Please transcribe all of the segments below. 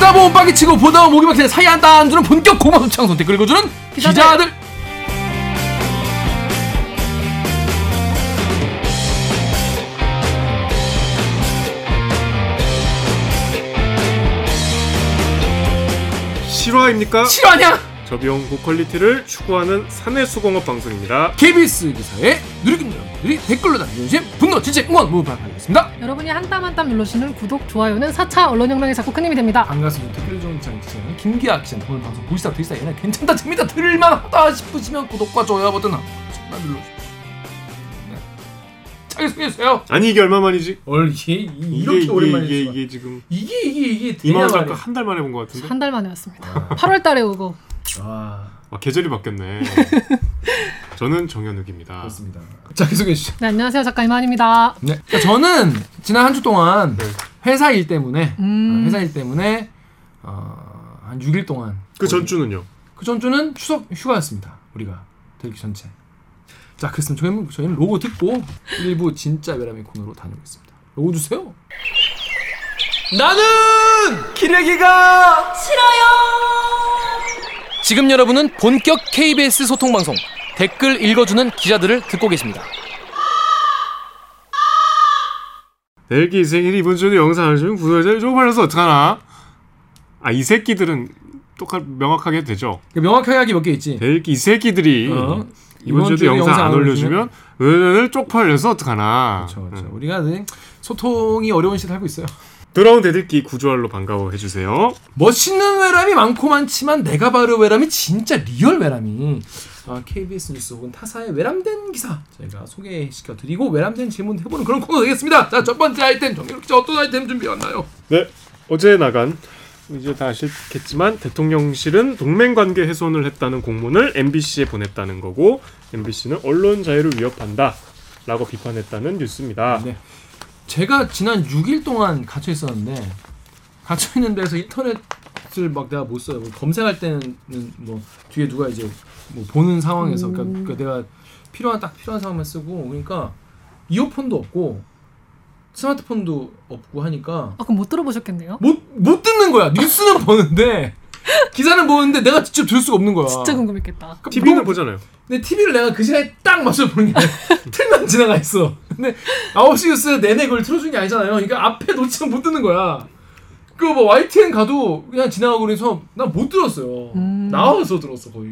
듣다 보면 빠개치고 보다 보면 목이 막히는 사이 한다 안 주는 본격 고마운 창선 댓글 읽어주는 기자들. 기자들. 실화입니까? 실화냐? 저비용 고퀄리티를 추구하는 사내 수공업 방송입니다. KBS 기사에 누리꾼 여러분들이 댓글로 남겨주신 분노 진짜 응원 무발하겠습니다. 여러분이 한 땀 한 땀 눌러주시는 구독, 좋아요는 4차 언론혁명의 작고 큰 힘이 됩니다. 반갑습니다. 댓글 정장 기자는 김기아 기자 오늘 방송 보시다 들으시다 얘는 괜찮다 재밌다 들을만하다 싶으시면 구독과 좋아요 버튼 한 번씩만 눌러주세요. 네. 자기 소개해주세요. 아니 이게 얼마만이지? 얼 이게 이- 이게 이렇게 이게 오랜만에 이게, 이게 이게 지금 이게 이게 이게 작가 한달 만에 본것 같은데. 한달 만에 왔습니다. 8월 달에 오고. 아 아, 계절이 바뀌었네. 저는 정현욱입니다. 그렇습니다. 자기 소개 해 주시죠. 네, 안녕하세요. 작가 이만입니다. 네. 그러니까 저는 지난 한 주 동안 네. 회사 일 때문에 음. 어, 회사 일 때문에 어, 한 6일 동안 그 전주는요? 그 전주는 추석 휴가였습니다. 우리가 대기 전체. 자, 그렇습니다. 저희는, 저희는 로고 듣고 일부 진짜 외람이 코너로 다녀오겠습니다. 로고 주세요. 나는 기레기가 지금 여러분은 본격 KBS 소통 방송 댓글 읽어주는 기자들을 듣고 계십니다. 델기 이 새끼들이 이번 주에도 영상을 좀 구독자를 쪽팔려서 어떡하나? 아 이 새끼들은 똑같 명확하게 되죠. 명확하게 하기 몇 개 있지. 델기 이 새끼들이 어, 이번 주에도 영상 안 올려주면 은을 쪽팔려서 어떡하나? 그렇죠, 그렇죠. 음. 우리가 늘 소통이 어려운 시대 살고 있어요. 돌아온 대들기 구조알로 반가워 해 주세요. 멋있는 외람이 많고 많지만 내가 바로 외람이 진짜 리얼 외람이 아, KBS 뉴스 혹은 타사의 외람된 기사 저희가 소개시켜 드리고 외람된 질문 해보는 그런 코너 되겠습니다. 자 첫 번째 아이템 정유롭 씨 어떤 아이템 준비했나요? 네, 어제 나간 이제 다 아시겠지만 대통령실은 동맹 관계 훼손을 했다는 공문을 MBC에 보냈다는 거고 MBC는 언론 자유를 위협한다라고 비판했다는 뉴스입니다. 네. 제가 지난 6일 동안 갇혀 있었는데 갇혀 있는 데서 인터넷을 막 내가 못 써요. 뭐 검색할 때는 뭐 뒤에 누가 이제 뭐 보는 상황에서 그러니까, 그러니까 내가 필요한 딱 필요한 상황만 쓰고 그러니까 이어폰도 없고 스마트폰도 없고 하니까 아, 그럼 못 들어보셨겠네요? 못 못 듣는 거야. 뉴스는 보는데 기사는 보는데 내가 직접 들을 수가 없는 거야. 진짜 궁금했겠다. 그 TV는 뭐- 보잖아요. 근데 TV를 내가 그 시간에 딱 맞춰 보는 게 틀만 지나가 있어. 근데 9시 뉴스 내내 그걸 틀어준 게 아니잖아요. 그러니까 앞에 놓치면 못 듣는 거야. 그뭐 YTN 가도 그냥 지나가고 그래서 난 못 들었어요. 음. 나와서 들었어 거의.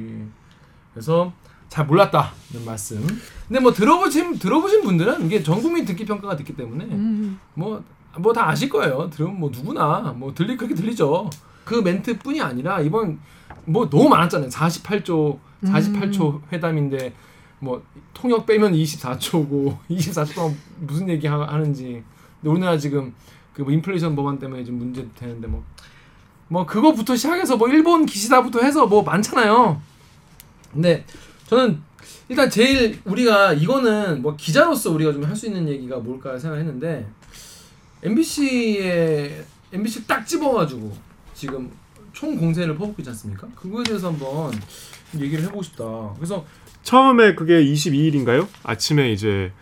그래서 잘 몰랐다는 말씀. 근데 뭐 들어보신 들어보신 분들은 이게 전 국민 듣기 평가가 됐기 때문에 음. 뭐 뭐 다 아실 거예요. 들으면 뭐 누구나 뭐 들리 그렇게 들리죠. 그 멘트뿐이 아니라 이번 뭐 너무 많았잖아요. 48조 48초 회담인데 뭐 통역 빼면 24초고 24초 동안 무슨 얘기 하, 하는지. 근데 우리나라 지금 그 뭐 인플레이션 법안 때문에 지금 문제 되는데 뭐뭐 그거부터 시작해서 뭐 일본 기시다부터 해서 뭐 많잖아요. 근데 저는 일단 제일 우리가 이거는 뭐 기자로서 우리가 좀 할 수 있는 얘기가 뭘까 생각했는데 MBC에 MBC 딱 집어가지고 지금 총 공세를 퍼붓고 있지 않습니까? 그거에 대해서 한번 얘기를 해보고 싶다. 그래서 처음에 그게 22일인가요? 아침에 이제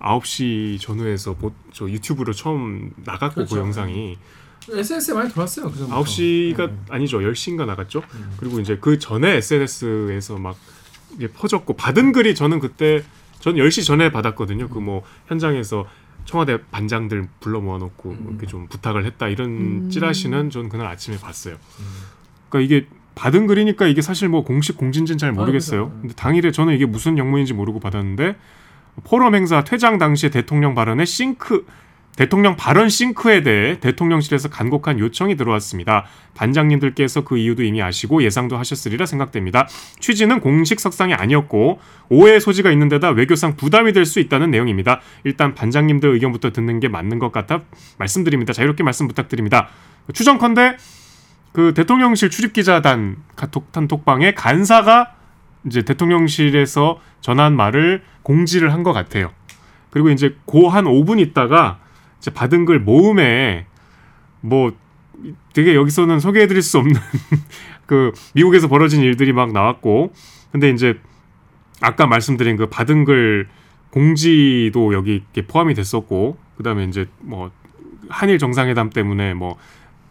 9시 전후에서 보, 저 유튜브로 처음 나갔고 그렇죠. 그 영상이 SNS에 많이 돌았어요. 그 전부터. 9시가 네. 아니죠. 10시인가 나갔죠. 음. 그리고 이제 그 전에 SNS에서 막 이게 퍼졌고 받은 글이 저는 그때 전 10시 전에 받았거든요. 그 뭐 현장에서 청와대 반장들 불러 모아놓고 음. 이렇게 좀 부탁을 했다 이런 음. 찌라시는 전 그날 아침에 봤어요. 그러니까 이게 받은 글이니까 이게 사실 뭐 공식 공진지는 잘 모르겠어요. 그죠. 근데 당일에 저는 이게 무슨 영문인지 모르고 받았는데 포럼 행사 퇴장 당시의 대통령 발언에 싱크 대통령 발언 싱크에 대해 대통령실에서 간곡한 요청이 들어왔습니다. 반장님들께서 그 이유도 이미 아시고 예상도 하셨으리라 생각됩니다. 취지는 공식 석상이 아니었고 오해의 소지가 있는 데다 외교상 부담이 될 수 있다는 내용입니다. 일단 반장님들 의견부터 듣는 게 맞는 것 같아 말씀드립니다. 자유롭게 말씀 부탁드립니다. 추정컨대 그 대통령실 출입기자단 카톡 단톡방에 간사가 이제 대통령실에서 전한 말을 공지를 한 것 같아요. 그리고 이제 고 한 5분 있다가 받은 글 모음에 뭐 되게 여기서는 소개해드릴 수 없는 그 미국에서 벌어진 일들이 막 나왔고 근데 이제 아까 말씀드린 그 받은 글 공지도 여기 포함이 됐었고 그다음에 이제 뭐 한일 정상회담 때문에 뭐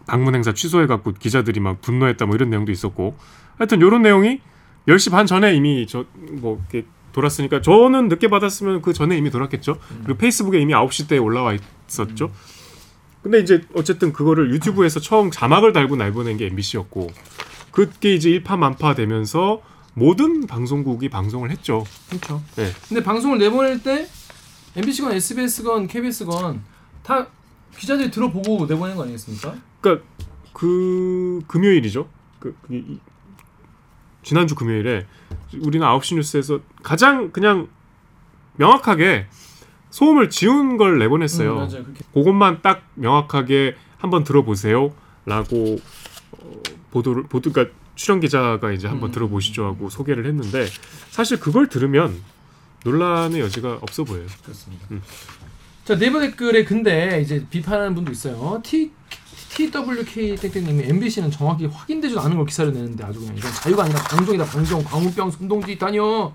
방문 행사 취소해 갖고 기자들이 막 분노했다 뭐 이런 내용도 있었고 하여튼 요런 내용이 10시 반 전에 이미 저 뭐 이렇게 돌았으니까 저는 늦게 받았으면 그 전에 이미 돌았겠죠. 그리고 페이스북에 이미 9시 때 올라와 있었죠. 근데 이제 어쨌든 그거를 유튜브에서 처음 자막을 달고 내보낸 게 MBC였고 그게 이제 일파만파 되면서 모든 방송국이 방송을 했죠. 그렇죠. 네. 근데 방송을 내보낼 때 MBC건 SBS건 KBS건 다 기자들이 들어보고 내보낸 거 아니겠습니까? 그러니까 그 금요일이죠. 그, 그 이- 지난주 금요일에 우리는 9시 뉴스에서 가장 그냥 명확하게 소음을 지운 걸 내보냈어요. 음, 맞아요. 그것만 딱 명확하게 한번 들어보세요라고 어, 보도를 보도 그러니까 출연 기자가 이제 한번 음. 들어보시죠 하고 소개를 했는데 사실 그걸 들으면 논란의 여지가 없어 보여요. 그렇습니다. 음. 자 네이버 댓글에 근데 이제 비판하는 분도 있어요. T TWK 땡땡님이 MBC는 정확히 확인되지도 않은 걸 기사를 내는데 아주 그냥 이건 자유가 아니라 방종이다 방종 광우병 선동지 있다니요.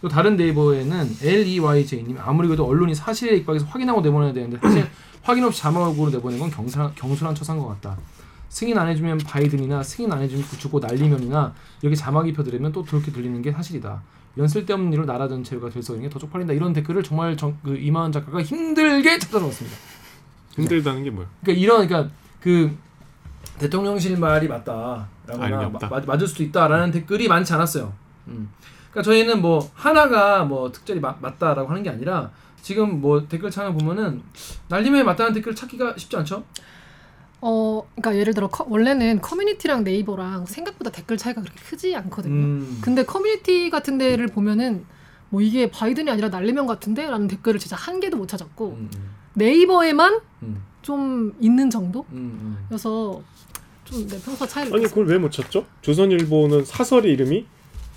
또 다른 네이버에는 LEYJ님 아무리 그래도 언론이 사실에 입각해서 확인하고 내보내야 되는데 사실 확인 없이 자막으로 내보낸 건 경솔한, 경솔한 처사인 것 같다. 승인 안 해주면 바이든이나 승인 안 해주면 주고 난리면이나 이렇게 자막 입혀드리면 또 그렇게 들리는 게 사실이다. 이런 쓸데없는 일로 나라 전체가 들썩이는 게 더 쪽팔린다. 이런 댓글을 정말 정, 그 이마은 작가가 힘들게 찾아놓았습니다. 힘들다는 게 뭐야? 그러니까 이런 그러니까 그 대통령실 말이 맞다라거나. 마- 맞을 수도 있다라는 댓글이 많지 않았어요. 음. 그러니까 저희는 뭐 하나가 뭐 특별히 마- 맞다라고 하는 게 아니라 지금 뭐 댓글 창을 보면은 날리면이 맞다는 댓글 찾기가 쉽지 않죠? 어, 그러니까 예를 들어 커- 원래는 커뮤니티랑 네이버랑 생각보다 댓글 차이가 그렇게 크지 않거든요. 음. 근데 커뮤니티 같은 데를 보면은 뭐 이게 바이든이 아니라 날리면 같은데라는 댓글을 진짜 한 개도 못 찾았고 음, 음, 네이버에만 음, 좀 있는 정도? 음, 음. 그래서 좀 내 평소 차이를 아니. 그걸 왜 못 찾죠? 조선일보는 사설 이름이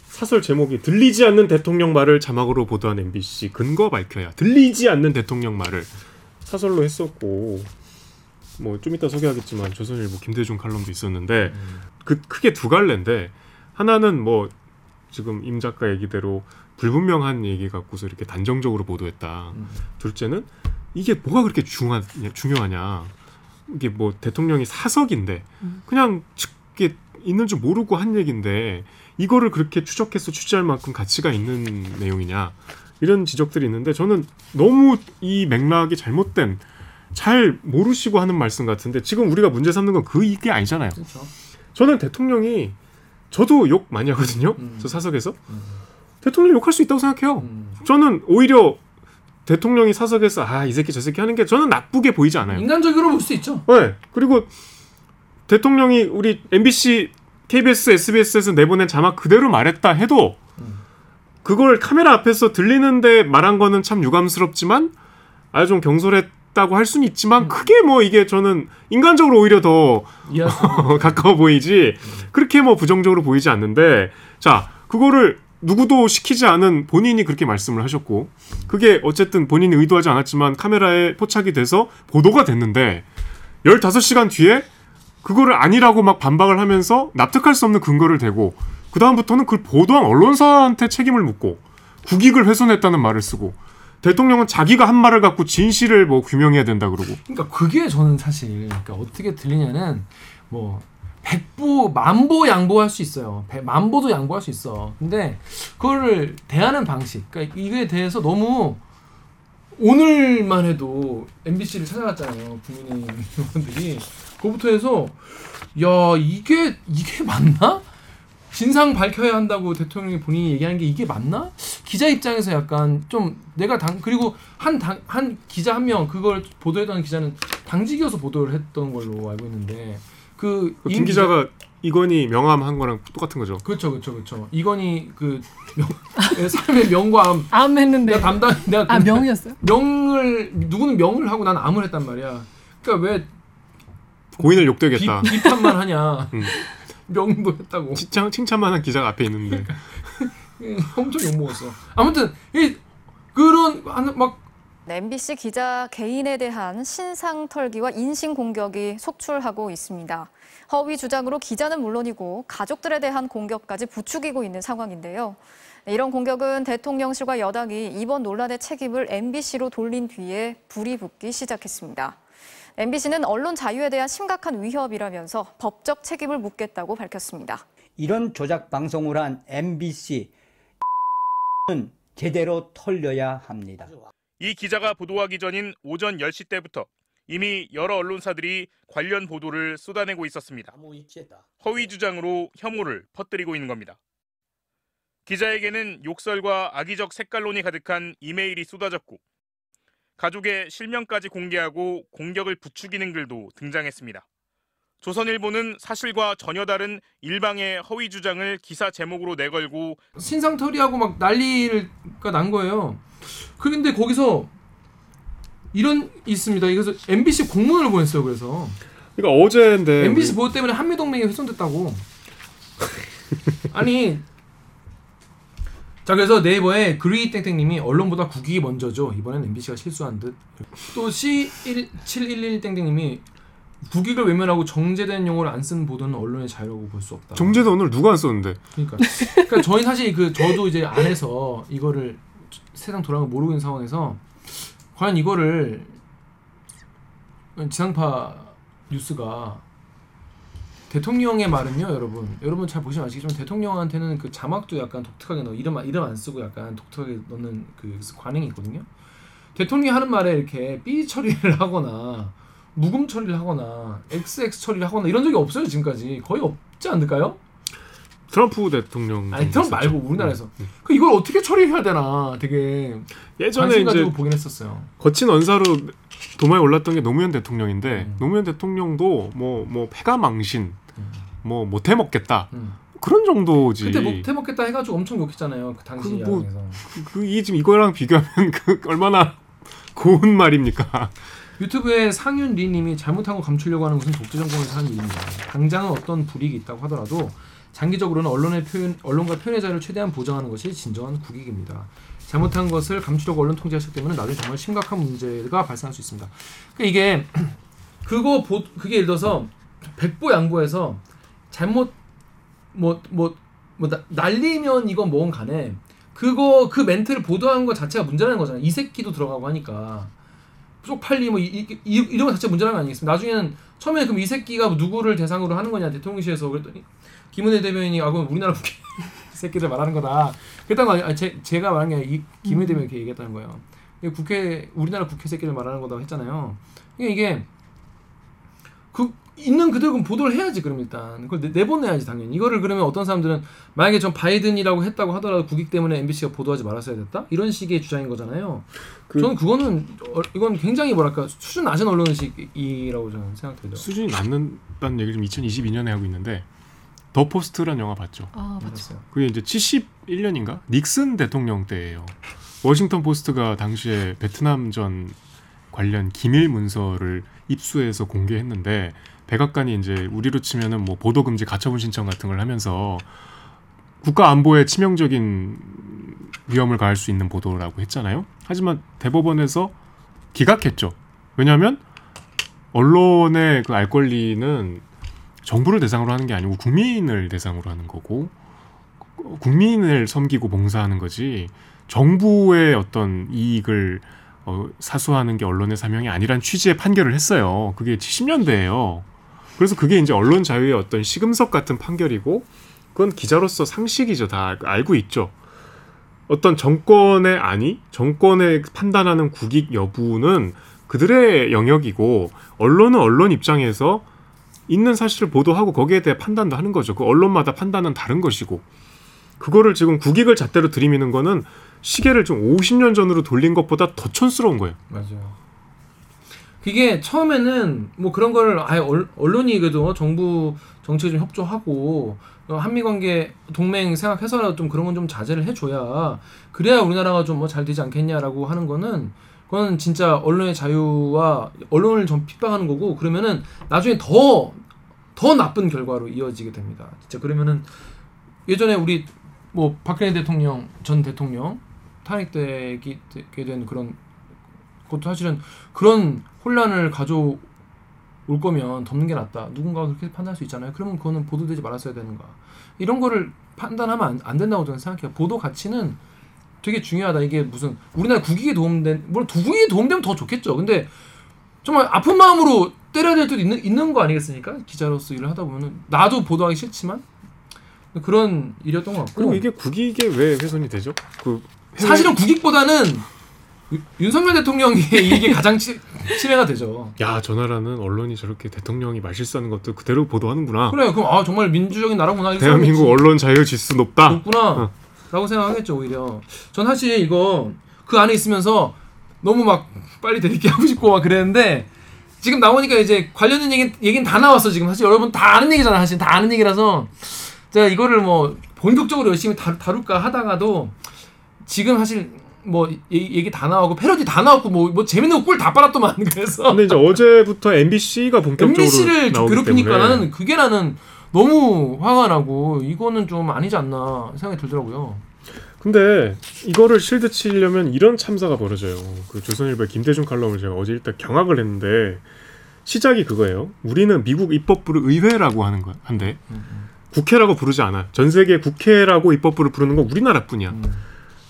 사설 제목이 들리지 않는 대통령 말을 자막으로 보도한 MBC 근거 밝혀야 들리지 않는 대통령 말을 사설로 했었고 뭐 좀 이따 소개하겠지만 조선일보 김대중 칼럼도 있었는데 그 크게 두 갈래인데 하나는 뭐 지금 임 작가 얘기대로 불분명한 얘기 갖고서 이렇게 단정적으로 보도했다. 음. 둘째는 이게 뭐가 그렇게 중하, 중요하냐. 이게 뭐 대통령이 사석인데 그냥 이게 있는 줄 모르고 한 얘긴데 이거를 그렇게 추적해서 취재할 만큼 가치가 있는 내용이냐 이런 지적들이 있는데 저는 너무 이 맥락이 잘못된 잘 모르시고 하는 말씀 같은데 지금 우리가 문제 삼는 건 그 이게 아니잖아요. 그렇죠. 저는 대통령이 저도 욕 많이 하거든요. 음. 저 사석에서 음. 대통령 욕할 수 있다고 생각해요. 음. 저는 오히려 대통령이 사석에서 아 이 새끼 저 새끼 하는 게 저는 나쁘게 보이지 않아요. 인간적으로 볼 수 있죠. 네. 그리고 대통령이 우리 MBC, KBS, SBS에서 내보낸 자막 그대로 말했다 해도 음. 그걸 카메라 앞에서 들리는데 말한 거는 참 유감스럽지만 아주 좀 경솔했다고 할 수는 있지만 크게 뭐 이게 저는 인간적으로 오히려 더 가까워 보이지 그렇게 뭐 부정적으로 보이지 않는데 자 그거를 누구도 시키지 않은 본인이 그렇게 말씀을 하셨고 그게 어쨌든 본인이 의도하지 않았지만 카메라에 포착이 돼서 보도가 됐는데 15시간 뒤에 그거를 아니라고 막 반박을 하면서 납득할 수 없는 근거를 대고 그 다음부터는 그걸 보도한 언론사한테 책임을 묻고 국익을 훼손했다는 말을 쓰고 대통령은 자기가 한 말을 갖고 진실을 뭐 규명해야 된다 그러고. 그러니까 그게 저는 사실 그러니까 어떻게 들리냐는 뭐 백보 만보 양보할 수 있어요. 백- 만보도 양보할 수 있어. 근데 그거를 대하는 방식, 그러니까 이거에 대해서 너무 오늘만 해도 MBC를 찾아갔잖아요. 국민의힘 의원들이 그거부터 해서 야 이게 이게 맞나? 진상 밝혀야 한다고 대통령이 본인이 얘기하는 게 이게 맞나? 기자 입장에서 약간 좀 내가 당 그리고 한 당 한 기자 한 명 그걸 보도했던 기자는 당직이어서 보도를 했던 걸로 알고 있는데 그그김 기자가 이건희 명함한 거랑 똑같은 거죠. 그렇죠 그렇죠 그렇죠 이건희 그 명, 사람의 명과 암 암 했는데 내가 담당 내가 아 명이었어요? 명을 누구는 명을 하고 난 암을 했단 말이야. 그러니까 왜 고인을 비, 욕되겠다. 비판만 하냐? 음. 명도 했다고. 칭찬 칭찬만한 기자가 앞에 있는데 예, 엄청 욕 먹었어. 아무튼 이 그런 막 MBC 기자 개인에 대한 신상 털기와 인신 공격이 속출하고 있습니다. 허위 주장으로 기자는 물론이고 가족들에 대한 공격까지 부추기고 있는 상황인데요. 이런 공격은 대통령실과 여당이 이번 논란의 책임을 MBC로 돌린 뒤에 불이 붙기 시작했습니다. MBC는 언론 자유에 대한 심각한 위협이라면서 법적 책임을 묻겠다고 밝혔습니다. 이런 조작 방송을 한 MBC는 제대로 털려야 합니다. 이 기자가 보도하기 전인 오전 10시 때부터 이미 여러 언론사들이 관련 보도를 쏟아내고 있었습니다. 허위 주장으로 혐오를 퍼뜨리고 있는 겁니다. 기자에게는 욕설과 악의적 색깔론이 가득한 이메일이 쏟아졌고 가족의 실명까지 공개하고 공격을 부추기는 글도 등장했습니다. 조선일보는 사실과 전혀 다른 일방의 허위 주장을 기사 제목으로 내걸고 신상털이하고 막 난리가 난 거예요. 그런데 거기서 이런 있습니다. 그래서 MBC 공문을 보냈어요. 그래서 그러니까 어제인데 MBC 보도 때문에 한미 동맹이 훼손됐다고. 아니 자 그래서 네이버에 그리 땡땡님이 언론보다 국익이 먼저죠. 이번엔 MBC가 실수한 듯. 또 C711 땡땡님이 국익을 외면하고 정제된 용어를 안쓴 보도는 언론의 자유라고 볼 수 없다. 정제도 오늘 누가 안 썼는데 그러니까 그러니까 저희 사실 그 저도 이제 안에서 이거를 세상 돌아가는 모르고 있는 상황에서 과연 이거를 지상파 뉴스가 대통령의 말은요, 여러분. 여러분 잘 보시면 아시겠지만 대통령한테는 그 자막도 약간 독특하게 넣어 이름 이름 안 쓰고 약간 독특하게 넣는 그 관행이 있거든요. 대통령이 하는 말에 이렇게 삐 처리를 하거나 묵음 처리를 하거나 XX 처리를 하거나 이런 적이 없어요 지금까지 거의 없지 않을까요? 트럼프 대통령 아니 트럼프 있었죠. 말고 우리나라에서 음. 그 이걸 어떻게 처리해야 되나 되게 예전에 이제 보긴 했었어요. 거친 언사로 도마에 올랐던 게 노무현 대통령인데 음. 노무현 대통령도 뭐뭐 패가 망신 뭐 못해 먹겠다 음. 그런 정도지. 그때 못해 먹겠다 해가지고 엄청 욕했잖아요 그 당시 그 뭐- 야당에서. 그이 지금 이거랑 비교하면 그 얼마나 고운 말입니까? 유튜브에 상윤 리님이 잘못한 거 감추려고 하는 것은 독재 정권에서 하는 일입니다. 당장은 어떤 불이익이 있다고 하더라도 장기적으로는 언론의 표현, 언론과 표현의 자유를 최대한 보장하는 것이 진정한 국익입니다. 잘못한 것을 감추려고 언론 통제가 시작되면 나중에 정말 심각한 문제가 발생할 수 있습니다. 그러니까 이게 그거 보, 그게 예를 들어서 백보 양보해서 잘못 뭐 뭐 뭐 날리면 이건 뭐건 간에 그거 그 멘트를 보도한 것 자체가 문제라는 거잖아요. 이 새끼도 들어가고 하니까 쪽팔리 뭐 이, 이, 이, 이런 것 자체 문제라는 거 아니겠습니까? 나중에는 처음에 그럼 이 새끼가 누구를 대상으로 하는 거냐 대통령실에서 그랬더니 김은혜 대변인이 아 그럼 우리나라 국회 이 새끼들 말하는 거다. 그랬던 거 아니 아니, 제, 제가 말한 게 아니라 김은혜 대변인이 이렇게 얘기했다는 거예요. 이게 국회 우리나라 국회 새끼들 말하는 거다고 했잖아요. 그러니까 이게 그 있는 그대로 보도를 해야지 그럼 일단 그걸 내, 내보내야지 당연히 이거를 그러면 어떤 사람들은 만약에 전 바이든이라고 했다고 하더라도 국익 때문에 MBC가 보도하지 말았어야 됐다 이런 식의 주장인 거잖아요. 그- 저는 그거는 어, 이건 굉장히 뭐랄까 수준 낮은 언론 인식이라고 저는 생각돼요. 수준이 낮는다는 얘기를 지금 2022년에 하고 있는데 더 포스트라는 영화 봤죠. 아. 맞았어요. 그게 이제 71년인가 닉슨 대통령 때예요. 워싱턴 포스트가 당시에 베트남 전 관련 기밀 문서를 입수해서 공개했는데 백악관이 이제 우리로 치면은 뭐 보도 금지 가처분 신청 같은 걸 하면서 국가 안보에 치명적인 위험을 가할 수 있는 보도라고 했잖아요. 하지만 대법원에서 기각했죠. 왜냐하면 언론의 그 알 권리는 정부를 대상으로 하는 게 아니고 국민을 대상으로 하는 거고 어, 국민을 섬기고 봉사하는 거지 정부의 어떤 이익을 어, 사수하는 게 언론의 사명이 아니란 취지의 판결을 했어요. 그게 70년대예요. 그래서 그게 이제 언론 자유의 어떤 시금석 같은 판결이고 그건 기자로서 상식이죠. 다 알고 있죠. 어떤 정권의 아니, 정권의 판단하는 국익 여부는 그들의 영역이고 언론은 언론 입장에서 있는 사실을 보도하고 거기에 대해 판단도 하는 거죠. 그 언론마다 판단은 다른 것이고 그거를 지금 국익을 잣대로 들이미는 거는 시계를 좀 50년 전으로 돌린 것보다 더 촌스러운 거예요. 맞아요. 그게 처음에는 뭐 그런 걸 아예 얼- 언론이 그래도 정부 정책에 좀 협조하고 어, 한미 관계 동맹 생각해서라도 좀 그런 건 좀 자제를 해줘야 그래야 우리나라가 좀 뭐 잘 되지 않겠냐라고 하는 거는 그건 진짜 언론의 자유와 언론을 좀 핍박하는 거고 그러면은 나중에 더더 나쁜 결과로 이어지게 됩니다. 진짜 그러면은 예전에 우리 뭐 박근혜 대통령 전 대통령 탄핵되게 된 그런 그것도 사실은 그런 혼란을 가져올 거면 덮는 게 낫다. 누군가가 그렇게 판단할 수 있잖아요. 그러면 그거는 보도되지 말았어야 되는가. 이런 거를 판단하면 안, 안 된다고 저는 생각해요. 보도 가치는 되게 중요하다. 이게 무슨 우리나라 국익에 도움된 물론 국익에 도움되면 더 좋겠죠. 근데 정말 아픈 마음으로 때려야 될 때도 있는 있는 거 아니겠습니까? 기자로서 일을 하다 보면은 나도 보도하기 싫지만 그런 일이었던 것 같고 그리고 이게 국익에 왜 훼손이 되죠? 그 해외- 사실은 국익보다는 유- 윤석열 대통령의 이게 가장 치, 침해가 되죠. 야, 저 나라는 언론이 저렇게 대통령이 말실수하는 것도 그대로 보도하는구나. 그래, 그럼 아 정말 민주적인 나라구나. 대한민국. 언론 자유 지수 높다. 높구나. 어. 라고 생각하겠죠 오히려. 전 사실 이거 그 안에 있으면서 너무 막 빨리 대립기 하고 싶고 막 그랬는데 지금 나오니까 이제 관련된 얘기 얘기는 다 나왔어 지금 사실 여러분 다 아는 얘기잖아 사실 다 아는 얘기라서 제가 이거를 뭐 본격적으로 열심히 다루, 다룰까 하다가도 지금 사실 뭐 얘기, 다 나오고 패러디 다 나왔고 뭐, 뭐 재밌는 거꿀다 빨았더만 그래서 근데 이제 어제부터 MBC가 본격적으로 MBC를 괴롭히니까 나는 그게 나는 너무 화가 나고 이거는 좀 아니지 않나 생각이 들더라고요. 근데 이거를 실드 치려면 이런 참사가 벌어져요. 그 조선일보 김대중 칼럼을 제가 어제 일단 경악을 했는데 시작이 그거예요. 우리는 미국 입법부를 의회라고 하는 거야. 한데 국회라고 부르지 않아. 전 세계 국회라고 입법부를 부르는 건 우리나라뿐이야.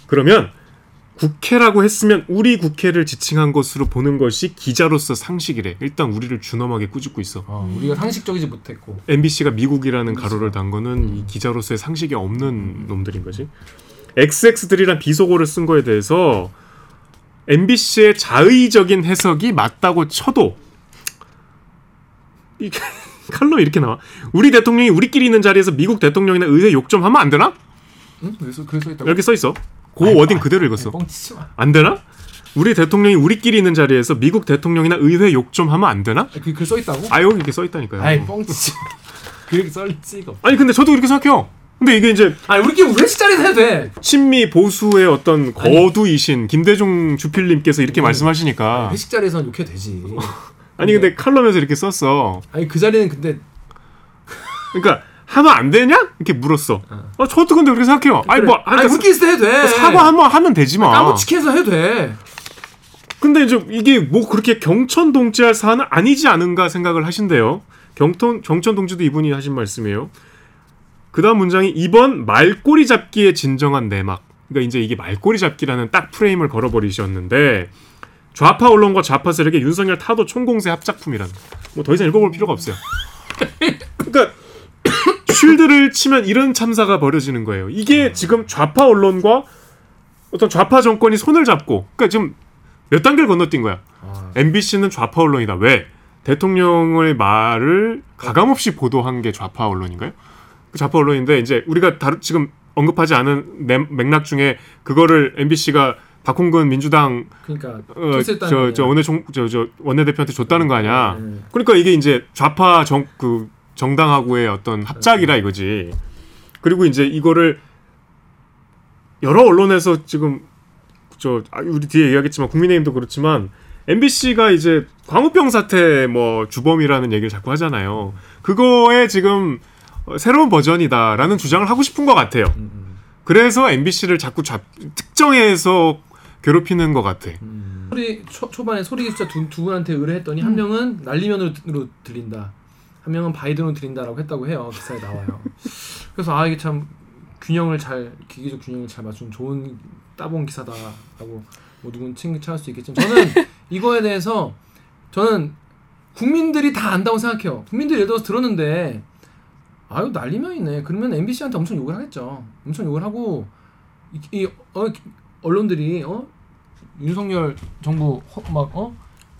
그러면 국회라고 했으면 우리 국회를 지칭한 것으로 보는 것이 기자로서 상식이래. 일단 우리를 준엄하게 꾸짖고 있어. 어, 우리가 상식적이지 못했고 MBC가 미국이라는 가로를 단 거는 이 기자로서의 상식이 없는 놈들인 거지. XX들이란 비속어를 쓴 거에 대해서 MBC의 자의적인 해석이 맞다고 쳐도 이 칼럼 이렇게 나와. 우리 대통령이 우리끼리 있는 자리에서 미국 대통령이나 의회 욕 좀 하면 안 되나? 응? 그래서 그래서 있다고 이렇게 써 있어. 그 아이고, 워딩 아이고, 그대로 읽었어. 뻥치지 마. 안 되나? 우리 대통령이 우리끼리 있는 자리에서 미국 대통령이나 의회 욕 좀 하면 안 되나? 그글써 있다고? 아 여기 이렇게 써 있다니까요. 아이 뻥치지. 마. 그렇게 썰지 이거. 아니 근데 저도 이렇게 생각해요. 근데 이게 이제 아니 우리끼리 회식 자리에서 해도 돼. 친미 보수의 어떤 거두이신 김대중 주필님께서 이렇게 말씀하시니까 회식 자리에서는 욕해도 되지. 아니 근데 칼럼에서 이렇게 썼어. 아니 그 자리는 근데 그러니까 하면 안 되냐? 이렇게 물었어. 어, 저도 근데 그렇게 생각해요. 아니 뭐 아니 아니, 우리끼리 있을 때 해도 돼. 사과 한번 하면 되지 마. 까무치킨에서 해도 돼. 근데 이제 이게 뭐 그렇게 경천 동지할 사안은 아니지 않은가 생각을 하신대요. 경ton 경천 동지도 이분이 하신 말씀이에요. 그다음 문장이 이번 말꼬리 잡기의 진정한 내막. 그러니까 이제 이게 말꼬리 잡기라는 딱 프레임을 걸어버리셨는데 좌파 언론과 좌파 세력의 윤석열 타도 총공세 합작품이라는. 뭐 더 이상 읽어볼 필요가 없어요. 그러니까 쉴드를 치면 이런 참사가 벌어지는 거예요. 이게 지금 좌파 언론과 어떤 좌파 정권이 손을 잡고, 그러니까 지금 몇 단계를 건너뛴 거야. MBC는 좌파 언론이다. 왜? 대통령의 말을 가감없이 보도한 게 좌파 언론인가요? 그 좌파 언론인데 이제 우리가 다루, 지금 언급하지 않은 맥- 맥락 중에 그거를 MBC가 박홍근 민주당 그러니까 어, 저. 저 원내 종, 저, 저 원내 대표한테 줬다는 거 아니야. 네. 그러니까 이게 이제 좌파 정, 그 정당하고의 어떤 합작이라 이거지. 그리고 이제 이거를 여러 언론에서 지금 저 아, 우리 뒤에 얘기하겠지만 국민의힘도 그렇지만 MBC가 이제 광우병 사태 뭐 주범이라는 얘기를 자꾸 하잖아요. 그거에 지금 어, 새로운 버전이다라는 주장을 하고 싶은 것 같아요. 그래서 MBC를 자꾸 좌, 특정해서 괴롭히는 것 같아. 소리 초, 초반에 소리 기술자 두, 두 분한테 의뢰했더니 한 명은 날리면으로 로 들린다. 한 명은 바이든으로 들린다라고 했다고 해요. 기사에 나와요. 그래서 아 이게 참 균형을 잘 기계적 균형을 잘 맞춘 좋은 따봉 기사다라고 뭐 누군 칭찬할 수 있겠지만 저는 이거에 대해서 저는 국민들이 다 안다고 생각해요. 국민들이 예를 들어서 들었는데 아유 날리면이네. 그러면 MBC한테 엄청 욕을 하겠죠. 엄청 욕을 하고 이, 이 어, 언론들이 어 윤석열 정부 허- 막 어?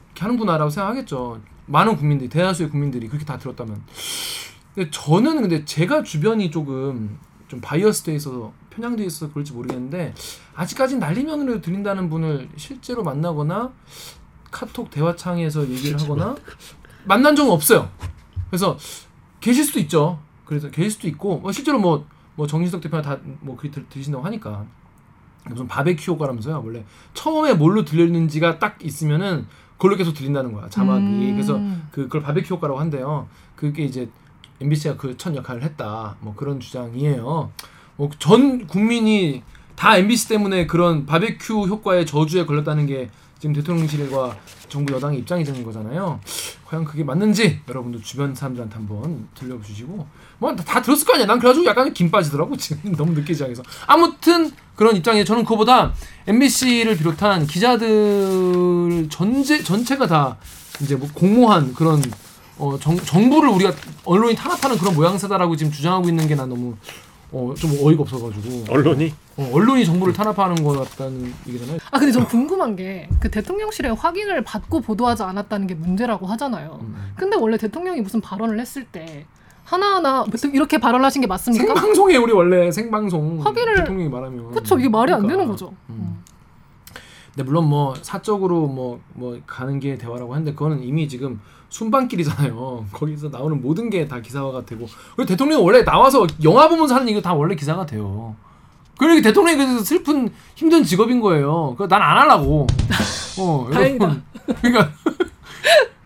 이렇게 하는구나라고 생각하겠죠. 많은 국민들이 대다수의 국민들이 그렇게 다 들었다면 근데 저는 근데 제가 주변이 조금 좀 바이어스돼 있어서 편향돼 있어서 그럴지 모르겠는데 아직까지 날리면으로 들린다는 분을 실제로 만나거나 카톡 대화창에서 얘기를 하거나 만난 적은 없어요. 그래서 계실 수도 있죠. 그래서 계실 수도 있고 뭐 실제로 뭐 뭐 정진석 대표가 다뭐 그리 들- 들으신다고 하니까 무슨 바베큐 효과라면서요. 원래 처음에 뭘로 들렸는지가 딱 있으면은 그걸로 계속 들린다는 거야 자막이. 음. 그래서 그 그걸 바베큐 효과라고 한대요. 그게 이제 MBC가 그 첫 역할을 했다. 뭐 그런 주장이에요. 뭐 전 국민이 다 MBC 때문에 그런 바베큐 효과의 저주에 걸렸다는 게 지금 대통령실과 정부 여당의 입장이 되는 거잖아요. 과연 그게 맞는지 여러분도 주변 사람들한테 한번 들려주시고 뭐 다 들었을 거 아니야. 난 그래가지고 약간 김 빠지더라고 지금 너무 늦게 시작해서 아무튼 그런 입장에 저는 그거보다 MBC를 비롯한 기자들 전체 전체가 다 이제 뭐 공모한 그런 어, 정, 정부를 우리가 언론이 탄압하는 그런 모양새다라고 지금 주장하고 있는 게 난 너무 어, 좀 어이가 없어가지고 언론이 어, 언론이 정부를 탄압하는 것 같다는 얘기잖아요. 아 근데 전 궁금한 게 그 대통령실에 확인을 받고 보도하지 않았다는 게 문제라고 하잖아요. 음. 근데 원래 대통령이 무슨 발언을 했을 때 하나하나 이렇게 발언하신 게 맞습니까? 생방송에 우리 원래 생방송 확인을- 대통령이 말하면 그쵸 이게 말이 안 그러니까. 되는 거죠. 음. 근데 물론 뭐 사적으로 뭐뭐 가는 게 대화라고 하는데 그거는 이미 지금 순방길이잖아요. 거기서 나오는 모든 게 다 기사화가 되고 그리고 대통령이 원래 나와서 영화 보면서 하는 얘기 다 원래 기사가 돼요. 그러니까 대통령이 그래서 슬픈 힘든 직업인 거예요. 그 난 안 하려고. 어, 다행이다. 그러니까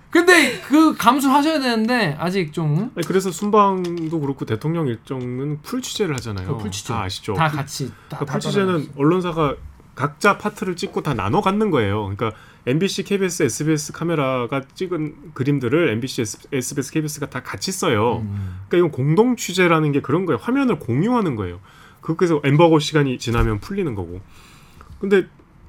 근데 그 감수를 하셔야 되는데 아직 좀 아니, 그래서 순방도 그렇고 대통령 일정은 풀 취재를 하잖아요. 어, 풀 취재. 다 아시죠? 다 같이 다, 그러니까 다 풀 취재는. 언론사가 각자 파트를 찍고 다 나눠 갖는 거예요. 그러니까 MBC, KBS, SBS 카메라가 찍은 그림들을 MBC, SBS, KBS가 다 같이 써요. 음. 그러니까 이건 공동 취재라는 게 그런 거예요. 화면을 공유하는 거예요. 그래서 엠바고 시간이 지나면 풀리는 거고. 근데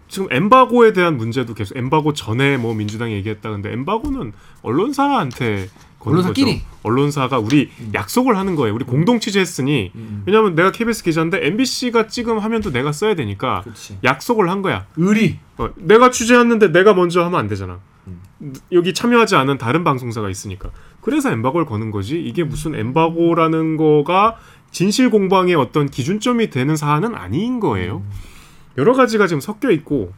지금 엠바고에 대한 문제도 계속 엠바고 전에 뭐 민주당이 얘기했다 근데 엠바고는 언론사한테 언론사끼리. 언론사가 우리 약속을 하는 거예요. 우리 공동 취재했으니 음. 왜냐하면 내가 KBS 기자인데 MBC가 찍은 화면도 내가 써야 되니까 그렇지. 약속을 한 거야. 의리. 어, 내가 취재했는데 내가 먼저 하면 안 되잖아. 음. 여기 참여하지 않은 다른 방송사가 있으니까. 그래서 엠바고를 거는 거지. 이게 무슨 엠바고라는 거가 진실 공방의 어떤 기준점이 되는 사안은 아닌 거예요. 음. 여러 가지가 지금 섞여 있고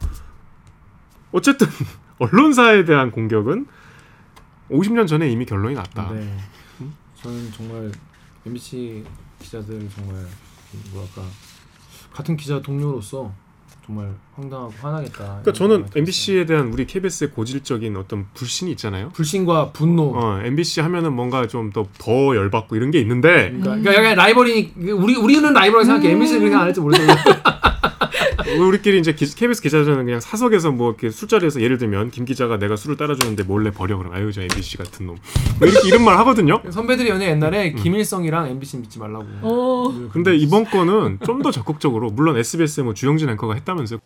어쨌든 언론사에 대한 공격은 50년 전에 이미 결론이 났다. 네. 저는 정말 MBC 기자들 정말 뭐랄까 같은 기자 동료로서 정말 황당하고 화나겠다. 그러니까 저는 MBC에 대한 우리 KBS의 고질적인 어떤 불신이 있잖아요. 불신과 분노. 어, MBC 하면은 뭔가 좀 더 더 열받고 이런 게 있는데 그러니까, 그러니까 약간 라이벌이 우리 우리는 라이벌이라고 생각해. MBC는 그렇게 안 할지 모르겠어요. 우리끼리 이제 기, KBS 기자들은 그냥 사석에서 뭐 이렇게 술자리에서 예를 들면 김 기자가 내가 술을 따라주는데 몰래 버려 그럼 아유 저 MBC 같은 놈 뭐 이렇게 이런 말 하거든요. 선배들이 연애 옛날에 음. 김일성이랑 MBC 믿지 말라고. 어. 근데 이번 거는 좀 더 적극적으로 물론 SBS의 뭐 주영진 앵커가 했다면서요.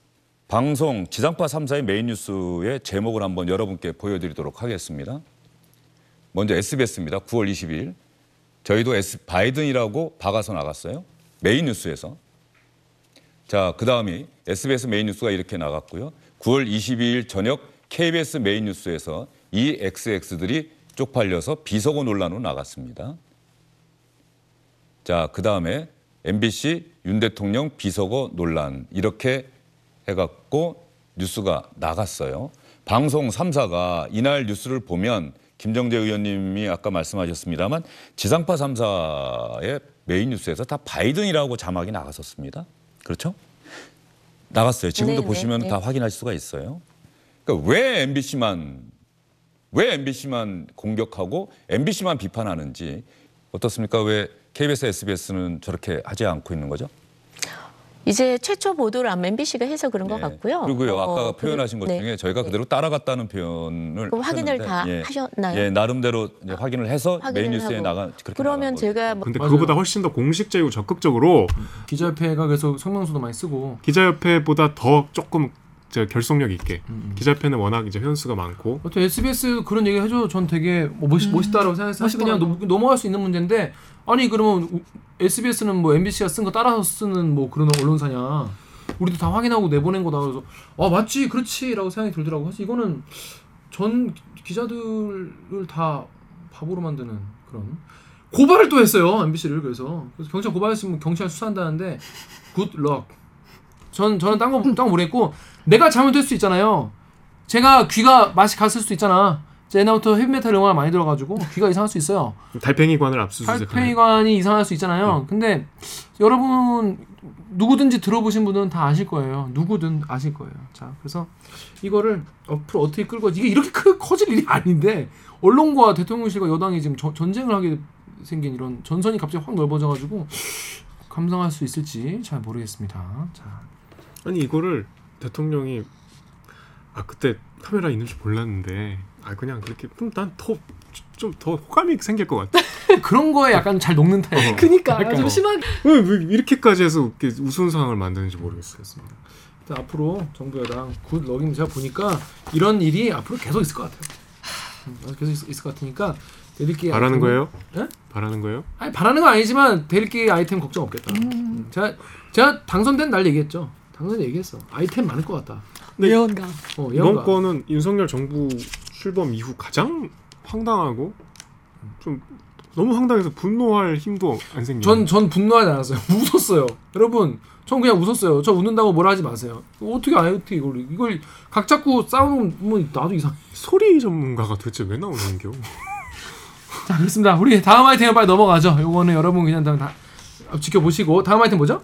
방송 지상파 3사의 메인 뉴스의 제목을 한번 여러분께 보여드리도록 하겠습니다. 먼저 SBS입니다. 9월 22일. 저희도 S, 바이든이라고 박아서 나갔어요. 메인 뉴스에서. 자, 그 다음이 SBS 메인 뉴스가 이렇게 나갔고요. 9월 22일 저녁 KBS 메인 뉴스에서 이 XX들이 쪽팔려서 비서고 논란으로 나갔습니다. 자, 그 다음에 MBC 윤 대통령 비서고 논란 이렇게 해갖고 뉴스가 나갔어요. 방송 3사가 이날 뉴스를 보면 김정재 의원님이 아까 말씀하셨습니다만 지상파 3사의 메인 뉴스에서 다 바이든이라고 자막이 나갔었습니다. 그렇죠? 나갔어요. 지금도 네, 네, 보시면 네. 다 확인할 수가 있어요. 그러니까 왜 MBC만 왜 MBC만 공격하고 MBC만 비판하는지 어떻습니까? 왜 KBS, SBS는 저렇게 하지 않고 있는 거죠? 이제 최초 보도를 아마 MBC가 해서 그런 것 같고요. 네. 그리고요, 아까 어, 표현하신 것 네. 중에 저희가 그대로 따라갔다는 표현을 그럼 확인을 다 예, 하셨나요? 예, 나름대로 이제 확인을 해서 메인 뉴스에. 나가 그렇게 그러면. 제가 뭐 근데 맞아요. 그거보다 훨씬 더 공식적이고 적극적으로 기자협회가 그래서 성명서도 많이 쓰고 기자협회보다 더 조금 저 결속력 있게 음. 기자협회는 워낙 이제 회원수가 많고 어떤 SBS 그런 얘기 해줘. 전 되게 뭐 멋있, 멋있다라고 생각해서 사실 그냥 넘, 넘어갈 수 있는 문제인데 아니 그러면 우- SBS는 뭐 MBC가 쓴 거 따라서 쓰는 뭐 그런 언론사냐? 우리도 다 확인하고 내보낸 거다 그래서 아 맞지 그렇지라고 생각이 들더라고. 그래서 이거는 전 기자들을 다 바보로 만드는 그런 고발을 또 했어요 MBC를 그래서 그래서 경찰 고발했으면 경찰 수사한다는데 굿럭. 전 저는 딴거딴거 모르겠고 내가 잘못될 수 있잖아요. 제가 귀가 맛이 갔을 수도 있잖아. 제 옛날부터 헤비메탈 음악을 많이 들어가지고 귀가 이상할 수 있어요. 달팽이관을 압수수색하는 달팽이관이 이상할 수 있잖아요. 근데 여러분 누구든지 들어보신 분은 다 아실 거예요. 누구든 아실 거예요. 자, 그래서 이거를 앞으로 어떻게 끌고 이게 이렇게 크, 커질 일이 아닌데 언론과 대통령실과 여당이 지금 저- 전쟁을 하게 생긴 이런 전선이 갑자기 확 넓어져가지고 감당할 수 있을지 잘 모르겠습니다. 자, 아니 이거를 대통령이 아 그때 카메라 있는 줄 몰랐는데 아 그냥 그렇게 난 더 좀 더 호감이 생길 것 같아. 그런 거에 약간 잘 녹는 타입. 그니까 약간 좀 어. 심하게 왜, 왜 이렇게까지 해서 이렇게 우스운 상황을 만드는지 모르겠어요. 일단 앞으로 정부 여당 good luck인 제가 보니까 이런 일이 앞으로 계속 있을 것 같아요. 음, 계속 있, 있을 것 같으니까 대리기 바라는 거예요? 예? 바라는 거예요? 아니 바라는 건 아니지만 대리기 아이템 걱정 없겠다. 음, 제가 제가 당선된 날 얘기했죠. 당선 얘기했어. 아이템 많을 것 같다. 예언가. 어, 이번 예언가. 건은 윤석열 정부 출범 이후 가장 황당하고 좀 너무 황당해서 분노할 힘도 안 생겨. 전, 전 분노하지 않았어요. 웃었어요. 여러분, 전 그냥 웃었어요. 저 웃는다고 뭐라 하지 마세요. 어떻게 안 해, 어떻게 이걸. 이걸 각 잡고 싸우는 뭐 나도 이상. 소리 전문가가 도대체 왜 나오는겨? 자, 그렇습니다. 우리 다음 아이템 빨리 넘어가죠. 요거는 여러분 그냥 다, 다 지켜보시고. 다음 아이템 뭐죠?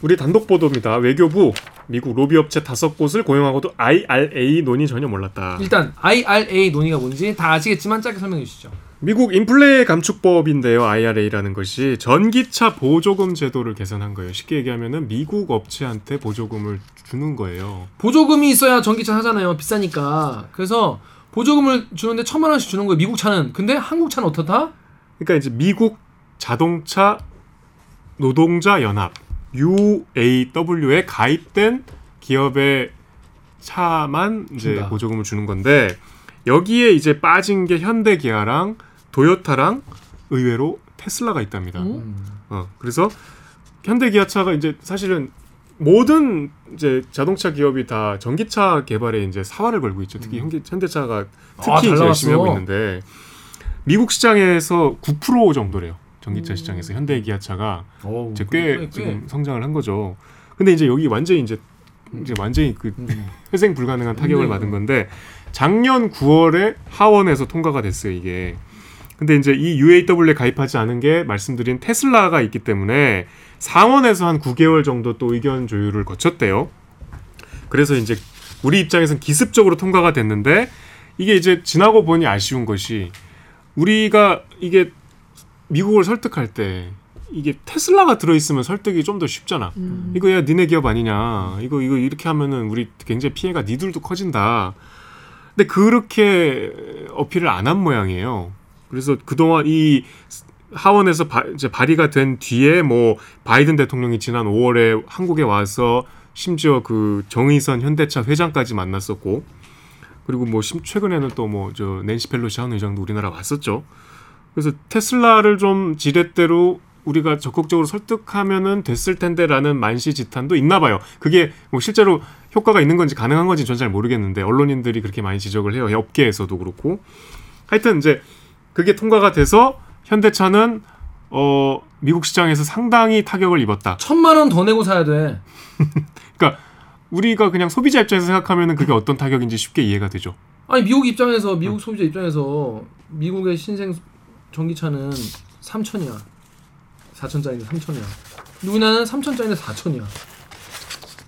우리 단독 보도입니다. 외교부 미국 로비 업체 다섯 곳을 고용하고도 IRA 논의 전혀 몰랐다. 일단 IRA 논의가 뭔지 다 아시겠지만 짧게 설명해 주시죠. 미국 인플레 감축법인데요. IRA라는 것이 전기차 보조금 제도를 개선한 거예요. 쉽게 얘기하면은 미국 업체한테 보조금을 주는 거예요. 보조금이 있어야 전기차 사잖아요. 비싸니까. 그래서 보조금을 주는데 천만 원씩 주는 거예요. 미국 차는. 근데 한국 차는 어떻다? 그러니까 이제 미국 자동차 노동자 연합 UAW에 가입된 기업의 차만 이제 준다. 보조금을 주는 건데 여기에 이제 빠진 게 현대기아랑 도요타랑 의외로 테슬라가 있답니다. 어, 그래서 현대기아차가 이제 사실은 모든 이제 자동차 기업이 다 전기차 개발에 이제 사활을 걸고 있죠. 특히 현기, 현대차가 특히 아, 잘 이제 열심히. 하고 있는데 미국 시장에서 9% 정도래요. 전기차 음. 시장에서 현대 기아차가 오, 이제 꽤, 꽤 꽤. 지금 성장을 한 거죠. 근데 이제 여기 완전히 이제 이제 완전히 그 회생 불가능한 타격을 네. 받은 건데 작년 9월에 하원에서 통과가 됐어요 이게. 근데 이제 이 UAW에 가입하지 않은 게 말씀드린 테슬라가 있기 때문에 상원에서 한 9개월 정도 또 의견 조율을 거쳤대요. 그래서 이제 우리 입장에서는 기습적으로 통과가 됐는데 이게 이제 지나고 보니 아쉬운 것이 우리가 이게 미국을 설득할 때 이게 테슬라가 들어있으면 설득이 좀 더 쉽잖아. 음. 이거 야 니네 기업 아니냐. 이거 이거 이렇게 하면은 우리 굉장히 피해가 니들도 커진다. 근데 그렇게 어필을 안 한 모양이에요. 그래서 그동안 이 하원에서 바, 이제 발의가 된 뒤에 뭐 바이든 대통령이 지난 5월에 한국에 와서 심지어 그 정의선 현대차 회장까지 만났었고 그리고 뭐 심- 최근에는 또 뭐 저 낸시 펠로시 한 의장도 우리나라 왔었죠. 그래서 테슬라를 좀 지렛대로 우리가 적극적으로 설득하면은 됐을 텐데라는 만시지탄도 있나 봐요. 그게 뭐 실제로 효과가 있는 건지 가능한 건지 전 잘 모르겠는데 언론인들이 그렇게 많이 지적을 해요. 업계에서도 그렇고. 하여튼 이제 그게 통과가 돼서 현대차는 어 미국 시장에서 상당히 타격을 입었다. 천만 원 더 내고 사야 돼. 그러니까 우리가 그냥 소비자 입장에서 생각하면은 그게 어떤 타격인지 쉽게 이해가 되죠. 아니 미국 입장에서 미국 소비자 입장에서 미국의 신생 전기차는 3천이야. 4천짜리인데 3천이야. 우리나라는 3천짜리인데 4천이야.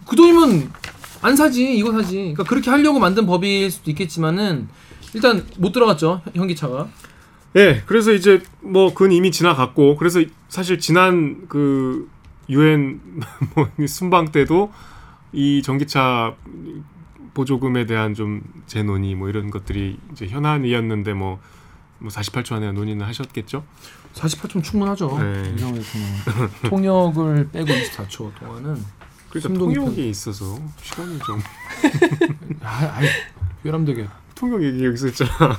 그 돈이면 안 사지 이거 사지. 그러니까 그렇게 하려고 만든 법일 수도 있겠지만은 일단 못 들어갔죠 현- 현기차가. 예, 그래서 이제 뭐 그건 이미 지나갔고 그래서 사실 지난 그 유엔 뭐 순방 때도 이 전기차 보조금에 대한 좀 재논의 뭐 이런 것들이 이제 현안이었는데 뭐, 뭐 48초 안에 논의는 하셨겠죠? 48초 충분하죠. 네. 통역을 빼고 24초 동안은 그러니까 통역이 깊은- 있어서 시간이 좀 아, 아이, 외람되게. 통역 얘기 여기서 했잖아.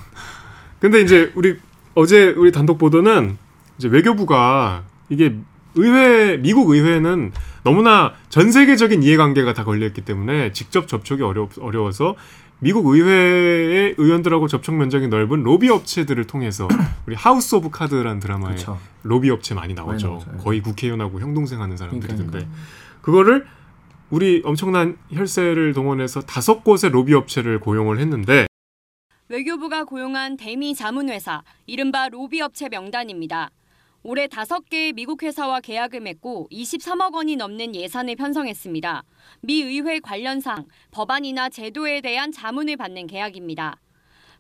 근데 이제 우리 어제 우리 단독 보도는 이제 외교부가 이게 의회 미국 의회는 너무나 전 세계적인 이해관계가 다 걸려 있기 때문에 직접 접촉이 어려 어려워서 미국 의회의 의원들하고 접촉 면적이 넓은 로비 업체들을 통해서 우리 하우스 오브 카드라는 드라마에 그쵸. 로비 업체 많이 나오죠. 많이 나오죠. 예. 거의 국회의원하고 형동생 하는 사람들이던데 그러니까요. 그거를 우리 엄청난 혈세를 동원해서 다섯 곳의 로비 업체를 고용을 했는데 외교부가 고용한 대미 자문회사, 이른바 로비 업체 명단입니다. 올해 다섯 개의 미국 회사와 계약을 맺고 23억 원이 넘는 예산을 편성했습니다. 미 의회 관련 사항, 법안이나 제도에 대한 자문을 받는 계약입니다.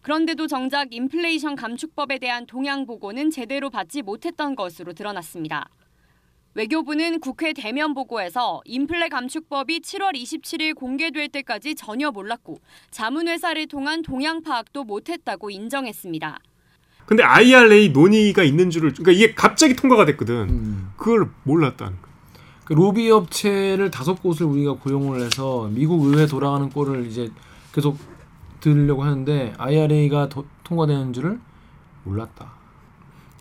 그런데도 정작 인플레이션 감축법에 대한 동향 보고는 제대로 받지 못했던 것으로 드러났습니다. 외교부는 국회 대면 보고에서 인플레 감축법이 7월 27일 공개될 때까지 전혀 몰랐고 자문회사를 통한 동향 파악도 못했다고 인정했습니다. 근데 IRA 논의가 있는 줄을 그러니까 이게 갑자기 통과가 됐거든. 음. 그걸 몰랐다는 거. 그 로비 업체를 다섯 곳을 우리가 고용을 해서 미국 의회 돌아가는 꼴을 이제 계속 들으려고 하는데 IRA가 도, 통과되는 줄을 몰랐다.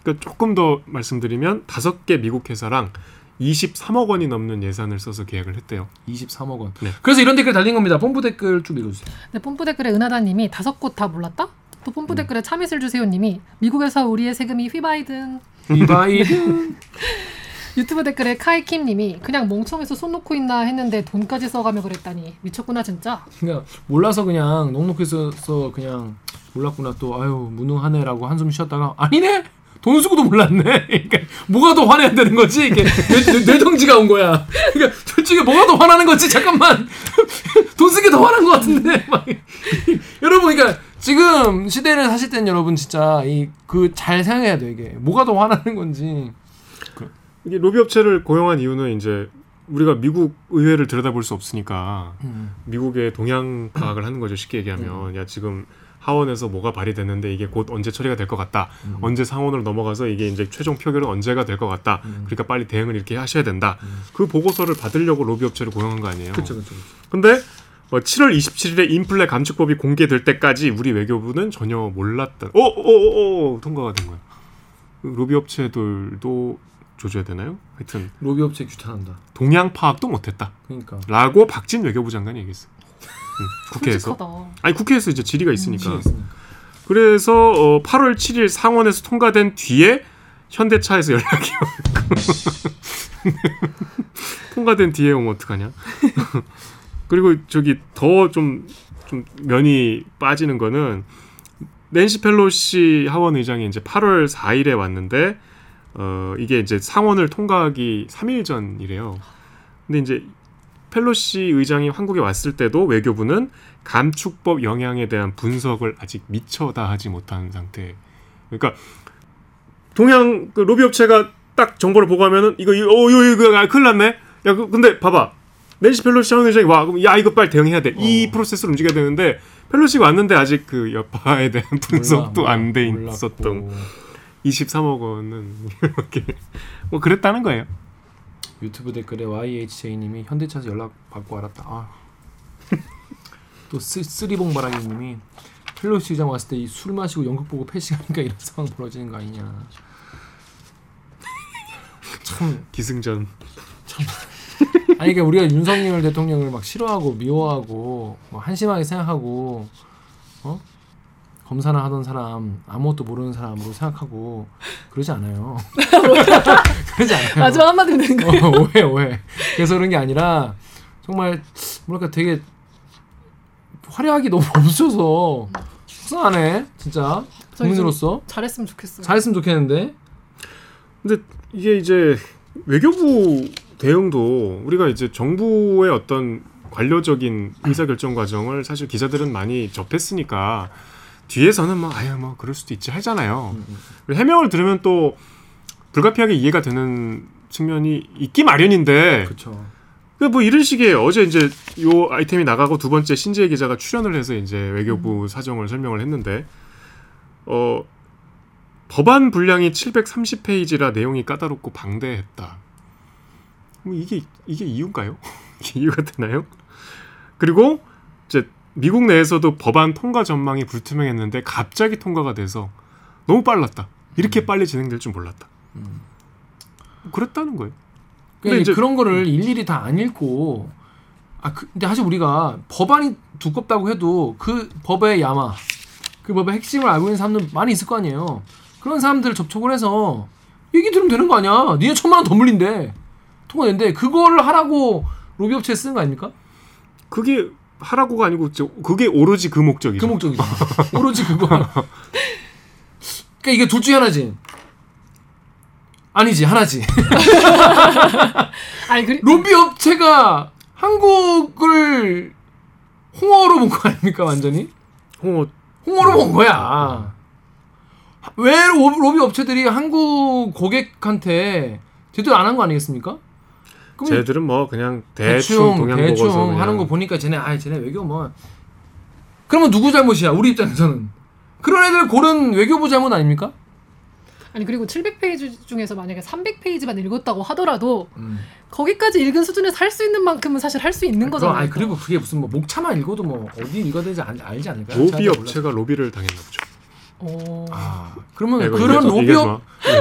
그러니까 조금 더 말씀드리면 다섯 개 미국 회사랑 23억 원이 넘는 예산을 써서 계약을 했대요. 23억 원. 네. 그래서 이런 댓글 달린 겁니다. 본부 댓글 좀 읽어주세요. 네, 뽐뿌 댓글에 은하다님이 다섯 곳 다 몰랐다? 또 뽐뿌 댓글에 참이슬 주세요님이. 미국에서 우리의 세금이 휘바이든. 휘바이든. 유튜브 댓글에 카이킴님이 그냥 멍청해서 손 놓고 있나 했는데 돈까지 써가며 그랬다니. 미쳤구나 진짜. 그냥 몰라서 그냥 넉넉해서 그냥 몰랐구나 또. 아유 무능하네라고 한숨 쉬었다가 아니네 돈 쓰고도 몰랐네. 그러니까 뭐가 더 화내야 되는 거지? 이게 뇌, 뇌정지가 온 거야. 그러니까 솔직히 뭐가 더 화나는 거지? 잠깐만 돈 쓰기 더 화난 것 같은데. 막. 여러분 그러니까 지금 시대를 사실 때는 여러분 진짜 이 그 잘 생각해야 돼 이게 뭐가 더 화나는 건지. 이게 로비 업체를 고용한 이유는 이제 우리가 미국 의회를 들여다볼 수 없으니까 음. 미국의 동향 파악을 하는 거죠. 쉽게 얘기하면 야 지금 하원에서 뭐가 발의됐는데 이게 곧 언제 처리가 될 것 같다. 음. 언제 상원으로 넘어가서 이게 이제 최종 표결은 언제가 될 것 같다. 음. 그러니까 빨리 대응을 이렇게 하셔야 된다. 그 보고서를 받으려고 로비 업체를 고용한 거 아니에요. 그렇죠, 그렇죠. 근데 뭐 7월 27일에 인플레 감축법이 공개될 때까지 우리 외교부는 전혀 몰랐던. 오 오 오 오 통과가 된 거야. 로비 업체들도 조져야 되나요? 하여튼 로비 업체 규탄한다. 동향 파악도 못했다. 그러니까. 라고 박진 외교부 장관이 얘기했어. 응, 국회에서. 솔직하다. 아니 국회에서 이제 질의가 있으니까. 질의가 있으니까. 그래서 어, 8월 7일 상원에서 통과된 뒤에 현대차에서 연락이 왔고 통과된 뒤에 오면 어떡하냐? 그리고 저기 더 좀 좀 면이 빠지는 거는 낸시 펠로시 하원 의장이 이제 8월 4일에 왔는데 어 이게 이제 상원을 통과하기 3일 전이래요. 근데 이제 펠로시 의장이 한국에 왔을 때도 외교부는 감축법 영향에 대한 분석을 아직 미처 다 하지 못한 상태. 그러니까 동양 그 로비 업체가 딱 정보를 보고하면은 이거 이거 어 이거 이거 아, 큰일 났네. 야 그, 근데 봐봐. 낸시 펠로시 하원 의장이 와 그럼 야 이거 빨리 대응해야 돼. 이 프로세스로 움직여야 되는데 펠로시가 왔는데 아직 그 여파에 대한 분석도 안 돼 있었던 23억 원은 이렇게 뭐 그랬다는 거예요. 유튜브 댓글에 YHJ님이 현대차에서 연락 받고 알았다. 아. 또 쓰, 쓰리봉바라기님이 펠로시 의장 왔을 때 술 마시고 연극 보고 패시하니까 이런 상황 벌어지는 거 아니냐. 참 기승전. 참. 아니 그러니까 우리가 윤석열 대통령을 막 싫어하고 미워하고 뭐 한심하게 생각하고 어 검사나 하던 사람 아무것도 모르는 사람으로 생각하고 그러지 않아요. 그러지 않아요. 마지막 한마디 되는 거예요. 어, 오해 오해. 그래서 그런 게 아니라 정말 뭐랄까 되게 화려하기 너무 없어서 속상하네 진짜 국민으로서 잘했으면 좋겠어요. 잘했으면 좋겠는데 근데 이게 이제 외교부 대응도 우리가 이제 정부의 어떤 관료적인 의사결정 과정을 사실 기자들은 많이 접했으니까 뒤에서는 뭐 아유 뭐 그럴 수도 있지 하잖아요. 그리고 해명을 들으면 또 불가피하게 이해가 되는 측면이 있기 마련인데. 그렇죠. 뭐 이런 식의 어제 이제 요 아이템이 나가고 두 번째 신지혜 기자가 출연을 해서 이제 외교부 사정을 설명을 했는데 어 법안 분량이 730페이지라 내용이 까다롭고 방대했다. 뭐 이게 이게 이유인가요? 이게 이유가 되나요? 그리고 미국 내에서도 법안 통과 전망이 불투명했는데 갑자기 통과가 돼서 너무 빨랐다. 이렇게 빨리 진행될 줄 몰랐다. 그랬다는 거예요. 그러니까 이제 그런 거를 일일이 다 안 읽고 아 그, 근데 사실 우리가 법안이 두껍다고 해도 그 법의 야마, 그 법의 핵심을 알고 있는 사람들 많이 있을 거 아니에요. 그런 사람들 접촉을 해서 얘기 들으면 되는 거 아니야. 니네 천만 원 더 물린대. 통화된대. 그거를 하라고 로비 업체에 쓰는 거 아닙니까? 그게 하라고가 아니고 저- 그게 오로지 그 목적이죠. 그 목적이죠. 오로지 그거. 그러니까 이게 둘 중에 하나지. 아니지 하나지. 아니 그 로비 업체가 한국을 홍어로 본 거 아닙니까 완전히? 홍어 홍어로 본 거야. 왜 로- 로비 업체들이 한국 고객한테 제대로 안 한 거 아니겠습니까? 쟤들은 뭐 그냥 대충, 대충 동양 대충 보고서 그냥 하는 거 보니까 쟤네 아 쟤네 외교 뭐 그러면 누구 잘못이야 우리 입장에서는 그런 애들 고른 외교부 잘못 아닙니까? 아니 그리고 700페이지 중에서 만약에 300페이지만 읽었다고 하더라도 거기까지 읽은 수준에서 할 수 있는 만큼은 사실 할 수 있는 거잖아요. 아니 그리고 그게 무슨 뭐 목차만 읽어도 뭐 어디 읽어야 되는지 알, 알지 않을까요? 로비. 업체가 로비를 당했나 보죠. 어... 아 그러면 야, 그런 얘기하지 로비 업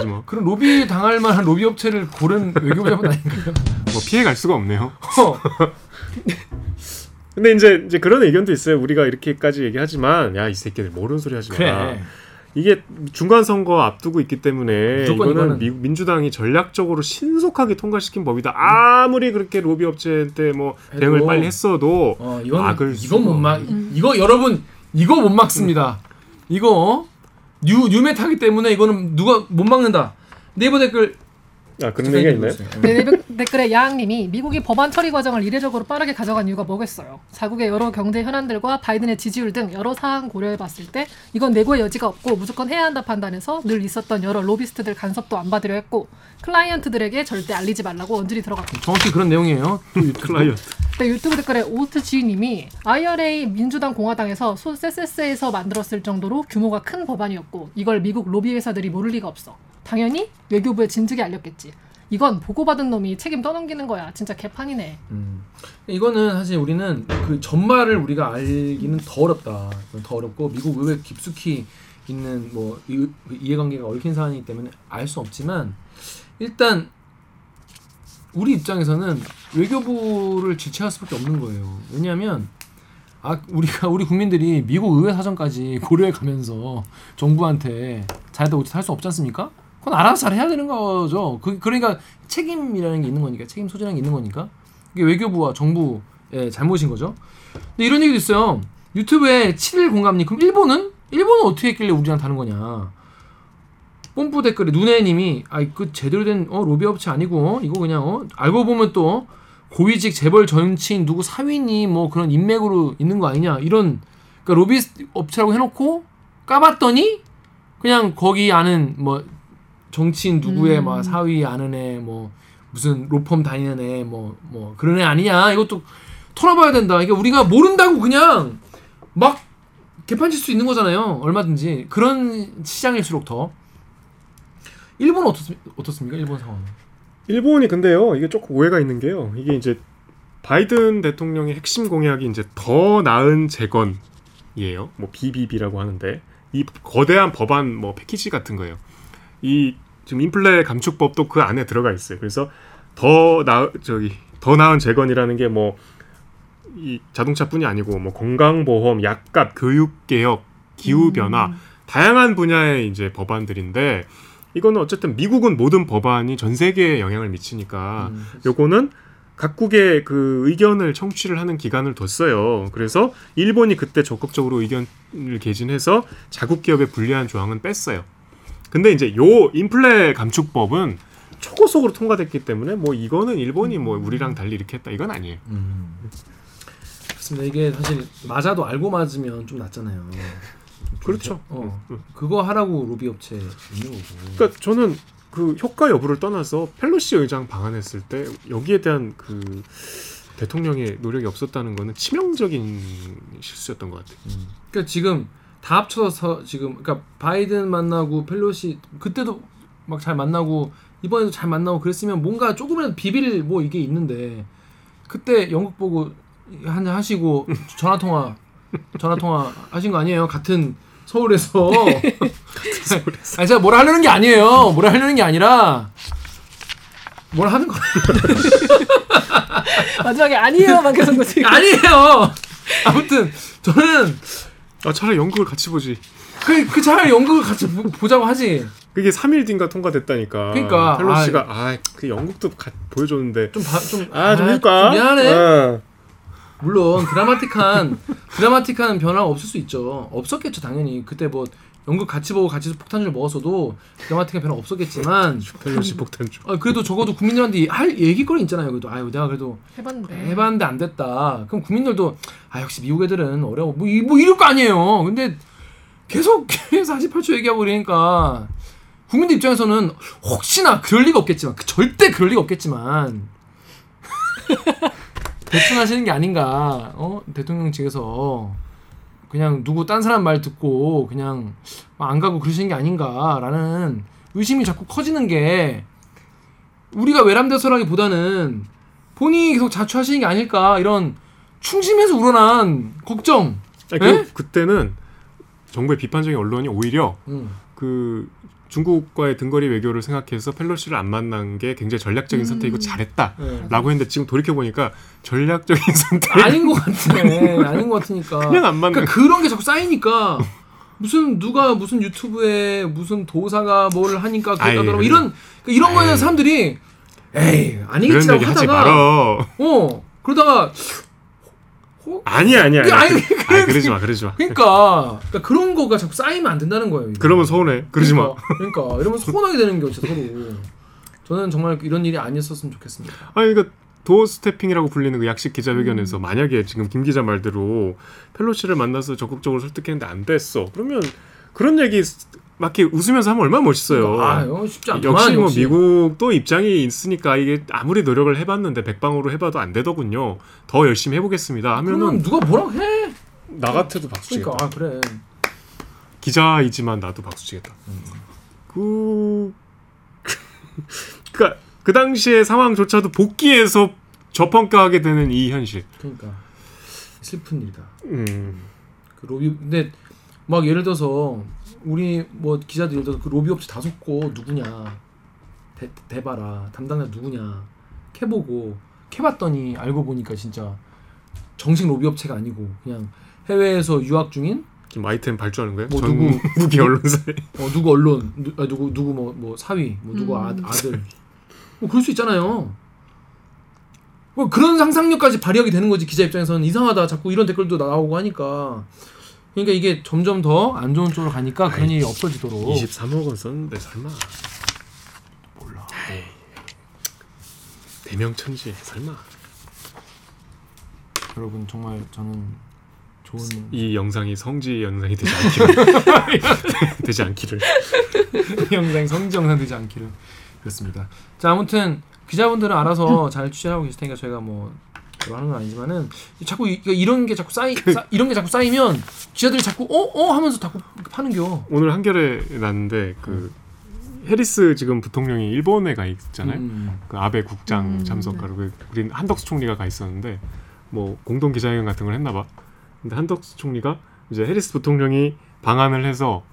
마. 그런 로비 당할 만한 로비 업체를 고른 외교부 잘못 아닌가요? 뭐 피해 갈 수가 없네요. 어. 근데 이제 이제 그런 의견도 있어요. 우리가 이렇게까지 얘기하지만 야 이 새끼들 모르는 소리 하지 마. 그래. 이게 중간 선거 앞두고 있기 때문에 이거는 이거는- 미, 민주당이 전략적으로 신속하게 통과시킨 법이다. 아무리 그렇게 로비 업체한테 뭐 대응을 빨리 했어도 어, 이건 막을 이건 못 막. 이거 여러분 이거 못 막습니다. 이거 new new meta기 때문에 이거는 누가 못 막는다. 네이버 댓글 아 그런 얘기가 있나요? 네, 네이버 댓글에 야앙님이 미국이 법안 처리 과정을 이례적으로 빠르게 가져간 이유가 뭐겠어요? 자국의 여러 경제 현안들과 바이든의 지지율 등 여러 사안 고려해봤을 때 이건 재고의 여지가 없고 무조건 해야 한다 판단해서 늘 있었던 여러 로비스트들 간섭도 안 받으려 했고 클라이언트들에게 절대 알리지 말라고 언질이 들어갔고 정확히 그런 내용이에요. 클라이언트. 네, 유튜브 댓글에 오트 지님이 IRA 민주당 공화당에서 쎄쎄쎄해서 만들었을 정도로 규모가 큰 법안이었고 이걸 미국 로비 회사들이 모를 리가 없어. 당연히 외교부에 진즉에 알렸겠지. 이건 보고받은 놈이 책임 떠넘기는 거야. 진짜 개판이네. 음. 이거는 사실 우리는 그 전말을 우리가 알기는 더 어렵다. 더 어렵고 미국 의회 깊숙이 있는 뭐 이, 이해관계가 얽힌 사안이기 때문에 알 수 없지만 일단 우리 입장에서는 외교부를 지체할 수밖에 없는 거예요. 왜냐하면 아 우리가 우리 국민들이 미국 의회 사정까지 고려해 가면서 정부한테 잘했다 못했다 할수 없지 않습니까? 그건 알아서 잘 해야 되는 거죠. 그 그러니까 책임이라는 게 있는 거니까 책임 소재라는 게 있는 거니까 이게 외교부와 정부의 잘못인 거죠. 근데 이런 얘기도 있어요. 유튜브에 7일 공감님 그럼 일본은 일본은 어떻게 했길래 우리랑 다른 거냐? 뽐뿌 댓글에 누네님이 아이 그 제대로 된 어, 로비 업체 아니고 어? 이거 그냥 어? 알고 보면 또 고위직 재벌 정치인 누구 사위니 뭐 그런 인맥으로 있는 거 아니냐 이런 그러니까 로비 업체라고 해놓고 까봤더니 그냥 거기 아는 뭐 정치인 누구의 음. 막 사위 아는 애 뭐 무슨 로펌 다니는 애뭐뭐 그런 애 아니냐? 이것도 털어봐야 된다. 이게 우리가 모른다고 그냥 막 개판칠 수 있는 거잖아요. 얼마든지. 그런 시장일수록 더. 일본은 어떻습, 어떻습 니까? 일본 상황은? 일본이 근데요 이게 조금 오해가 있는 게요. 이게 이제 바이든 대통령의 핵심 공약이 이제 더 나은 재건이에요. 뭐 BBB라고 하는데. 이 거대한 법안 뭐 패키지 같은 거예요 이 지금 인플레 감축법도 그 안에 들어가 있어요 그래서 더 나 저기 더 나은 재건이라는 게 뭐 이 자동차뿐이 아니고 뭐 건강보험, 약값, 교육 개혁, 기후 변화 다양한 분야의 이제 법안들인데 이거는 어쨌든 미국은 모든 법안이 전 세계에 영향을 미치니까 요거는 각국의 그 의견을 청취를 하는 기간을 뒀어요. 그래서 일본이 그때 적극적으로 의견을 개진해서 자국 기업의 불리한 조항은 뺐어요. 근데 이제 요 인플레 감축법은 초고속으로 통과됐기 때문에 뭐 이거는 일본이 뭐 우리랑 달리 이렇게 했다 이건 아니에요. 그렇습니다 이게 사실 맞아도 알고 맞으면 좀 낫잖아요 그렇죠. 어 그거 하라고 로비 업체 있는 거고 그러니까 저는 그 효과 여부를 떠나서 펠로시 의장 방한했을 때 여기에 대한 그 대통령의 노력이 없었다는 거는 치명적인 실수였던 것 같아요. 그러니까 지금 다 합쳐서 지금 그러니까 바이든 만나고 펠로시 그때도 막 잘 만나고 이번에도 잘 만나고 그랬으면 뭔가 조금이라도 비빌 뭐 이게 있는데 그때 연극 보고 한 잔 하시고 전화 통화 전화 통화 하신 거 아니에요? 같은 서울에서 아니 제가 뭐라 하려는 게 아니에요. 뭐라 하려는 게 아니라 뭐라 하는 거 마지막에 아니에요만 계속 거지. 아니에요. 아무튼 저는 아 차라리 연극을 같이 보지. 그, 그 차라리 연극을 같이 보, 자고 하지. 그게 3일 뒤인가 통과됐다니까. 그러니까, 펠로시가 아 그 연극도 가, 보여줬는데 좀 봐, 좀아좀 아, 미안해. 어. 물론 드라마틱한 드라마틱한 변화가 없을 수 있죠. 없었겠죠 당연히. 그때 뭐 연극 같이 보고 같이 폭탄주를 먹었어도 드라마틱한 변화 없었겠지만 펠로시 폭탄주. 아, 그래도 적어도 국민들한테 할 얘기거리 있잖아요. 그래도 아유 내가 그래도 해봤는데. 해봤는데 안 됐다. 그럼 국민들도 아 역시 미국 애들은 어려워. 뭐, 이- 뭐 이럴 거 아니에요. 근데 계속 48초 얘기하고 그러니까 국민들 입장에서는 혹시나 그럴 리가 없겠지만 그- 절대 그럴 리가 없겠지만 대충 하시는 게 아닌가. 어 대통령 측에서 그냥 누구 딴 사람 말 듣고 그냥 안 가고 그러시는 게 아닌가라는 의심이 자꾸 커지는 게 우리가 외람돼서라기보다는 본인이 계속 자초하시는 게 아닐까 이런 충심에서 우러난 걱정. 아니, 예? 그, 그때는 정부의 비판적인 언론이 오히려 음. 그 중국과의 등거리 외교를 생각해서 펠로시를 안 만난 게 굉장히 전략적인 음. 선택이고 잘했다라고 네. 했는데 지금 돌이켜 보니까 전략적인 선택 아닌 것 같아. 아닌 것 같으니까. 그냥 안 맞는 그러니까 그런 게 자꾸 쌓이니까 무슨 누가 무슨 유튜브에 무슨 도사가 뭘 하니까 그러더라고. 이런 그러니까 이런 거에. 사람들이 에이 아니겠지라고 하다가. 어 그러다가 아니야 아니야. 그게 아니, 아니, 그, 아니 그러지 마 그러지 마. 그러니까, 그러니까 그런 거가 자꾸 쌓이면 안 된다는 거예요. 이거. 그러면 서운해. 그러지 마. 그러니까, 그러니까 이러면 서운하게 되는 게 진짜 서로. 저는 정말 이런 일이 아니었었으면 좋겠습니다. 아니 그러니까 도어 스태핑이라고 불리는 그 약식 기자회견에서 음. 만약에 지금 김 기자 말대로 펠로시를 만나서 적극적으로 설득했는데 안 됐어. 그러면 그런 얘기 막 이렇게 웃으면서 하면 얼마나 멋있어요. 아, 쉽지 않구만, 역시 뭐 역시. 미국도 입장이 있으니까 이게 아무리 노력을 해봤는데 백방으로 해봐도 안 되더군요. 더 열심히 해보겠습니다. 하면은 누가 뭐라고 해? 나 같아도 박수 치겠다. 그러니까 아 그래. 기자이지만 나도 박수 치겠다. 그, 그니까 그 당시의 상황조차도 복귀해서 저평가하게 되는 이 현실. 그러니까 슬픈 일이다. 음. 그 로비 근데 막 예를 들어서 우리 뭐 기자들 예를 들어서 그 로비 업체 다 속고 누구냐? 대, 대봐라. 담당자 누구냐? 캐보고 캐봤더니 알고 보니까 진짜 정식 로비 업체가 아니고 그냥 해외에서 유학 중인 지금 아이템 발주하는 거예요? 뭐전 누구? 무기 언론사에. 어 누구 언론? 누, 아, 누구 누구 뭐뭐 사위? 뭐 누구 아, 음. 아들? 뭐 그럴 수 있잖아요. 뭐 그런 상상력까지 발휘하게 되는 거지 기자 입장에서는. 이상하다. 자꾸 이런 댓글도 나오고 하니까 그러니까 이게 점점 더 안 좋은 쪽으로 가니까 그런 일이 없어지도록 23억 원 썼는데 설마. 몰라. 대명천지 설마. 여러분 정말 저는 좋은 이 영상이 성지 영상이 되지 않기를. 되지 않기를. 영상 성지 영상 되지 않기를 그렇습니다. 자 아무튼 기자분들은 알아서 잘 취재하고 계실 테니까 저희가 뭐 그거 하는 건 아니지만은 자꾸 이, 그러니까 이런 게 자꾸 쌓이 쌓- 이런 게 자꾸 쌓이면 기자들이 자꾸 어어 하면서 자꾸 파는겨. 오늘 한겨레 났는데 그 해리스 지금 부통령이 일본에 가 있잖아요. 음. 그 아베 국장 음, 참석하러 그 우리 한덕수 총리가 가 있었는데 뭐 공동 기자회견 같은 걸 했나 봐. 근데 한덕수 총리가 이제 해리스 부통령이 방한을 해서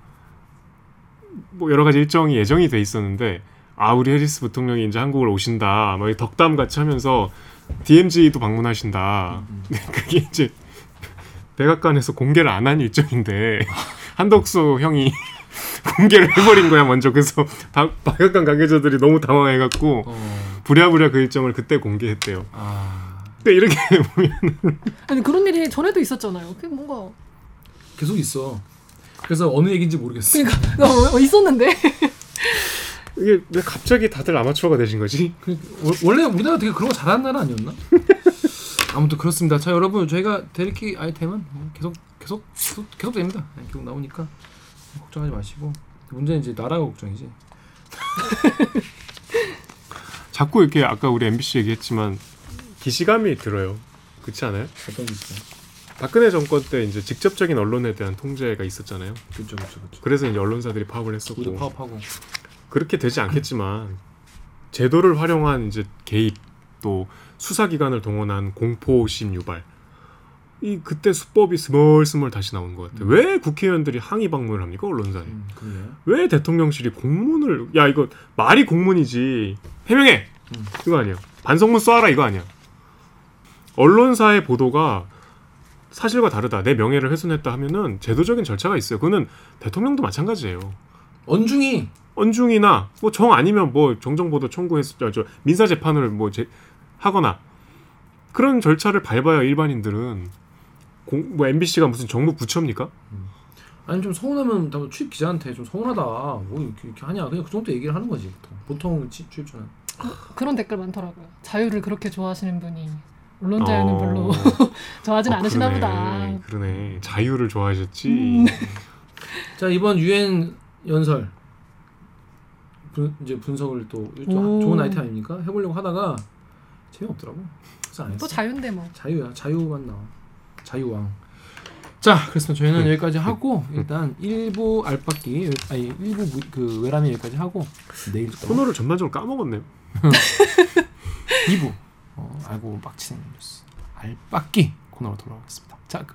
뭐 여러 가지 일정이 예정이 돼 있었는데 아 우리 해리스 부통령이 이제 한국을 오신다. 막 덕담 같이 하면서 DMZ도 방문하신다. 근데 그게 이제 백악관에서 공개를 안 한 일정인데 한덕수 형이 공개를 해버린 거야 먼저 그래서 박- 백악관 관계자들이 너무 당황해갖고 어. 부랴부랴 그 일정을 그때 공개했대요. 아 근데 이렇게 보면 아니 그런 일이 전에도 있었잖아요. 그게 뭔가 계속 있어. 그래서 어느 얘기인지 모르겠어. 그러니까 어, 있었는데 이게 왜 갑자기 다들 아마추어가 되신 거지? 그, 원- 원래 우리나라 되게 그런 거 잘하는 나라 아니었나? 아무튼 그렇습니다. 자 여러분 저희가 데리키 아이템은 계속 계속 계속, 계속 됩니다. 네, 계속 나오니까 걱정하지 마시고 문제는 이제 나라가 걱정이지. 자꾸 이렇게 아까 우리 MBC 얘기했지만 기시감이 들어요. 그렇지 않아요? 어떤 게 있어요? 박근혜 정권 때 이제 직접적인 언론에 대한 통제가 있었잖아요. 그렇죠, 그렇죠, 그렇죠. 그래서 이제 언론사들이 파업을 했었고 파업하고 그렇게 되지 않겠지만 제도를 활용한 이제 개입 또 수사기관을 동원한 공포심 유발 이 그때 수법이 스멀스멀 다시 나온 것 같아요. 왜 국회의원들이 항의 방문을 합니까 언론사에? 음. 왜 대통령실이 공문을 야 이거 말이 공문이지 해명해 음. 이거 아니야 반성문 쏴라 이거 아니야 언론사의 보도가 사실과 다르다. 내 명예를 훼손했다 하면은 제도적인 절차가 있어요. 그거는 대통령도 마찬가지예요. 언중이 언중이나 뭐 정 아니면 뭐 정정보도 청구했을 저, 저 민사 재판을 뭐 제, 하거나 그런 절차를 밟아야 일반인들은 공, 뭐 MBC가 무슨 정부 부처입니까? 아니 좀 서운하면 나 출입 기자한테 좀 서운하다. 뭐 이렇게, 이렇게 하냐. 그냥 그 정도 얘기를 하는 거지 보통. 치- 출입처는. 그런 댓글 많더라고요. 자유를 그렇게 좋아하시는 분이 언론 자유는 어. 별로 좋아하진 아, 않으시나 그러네. 보다. 그러네. 자유를 좋아하셨지. 음. 자 이번 유엔 연설 분, 이제 분석을 또 오. 좋은 아이템 아닙니까? 해보려고 하다가 재미없더라고. 그래서 안 했어. 또 자유인데 뭐. 자유야. 자유만 나와. 자유왕. 자, 그렇습니다. 저희는 여기까지 하고 일단 1부 알바끼 여기- 아니 1부 무- 그 외람이 여기까지 하고 내일 또 코너를 전반적으로 까먹었네요. 2부 어, 알고 빡치는 뉴스 알바끼 코너로 돌아오겠습니다. 자, 그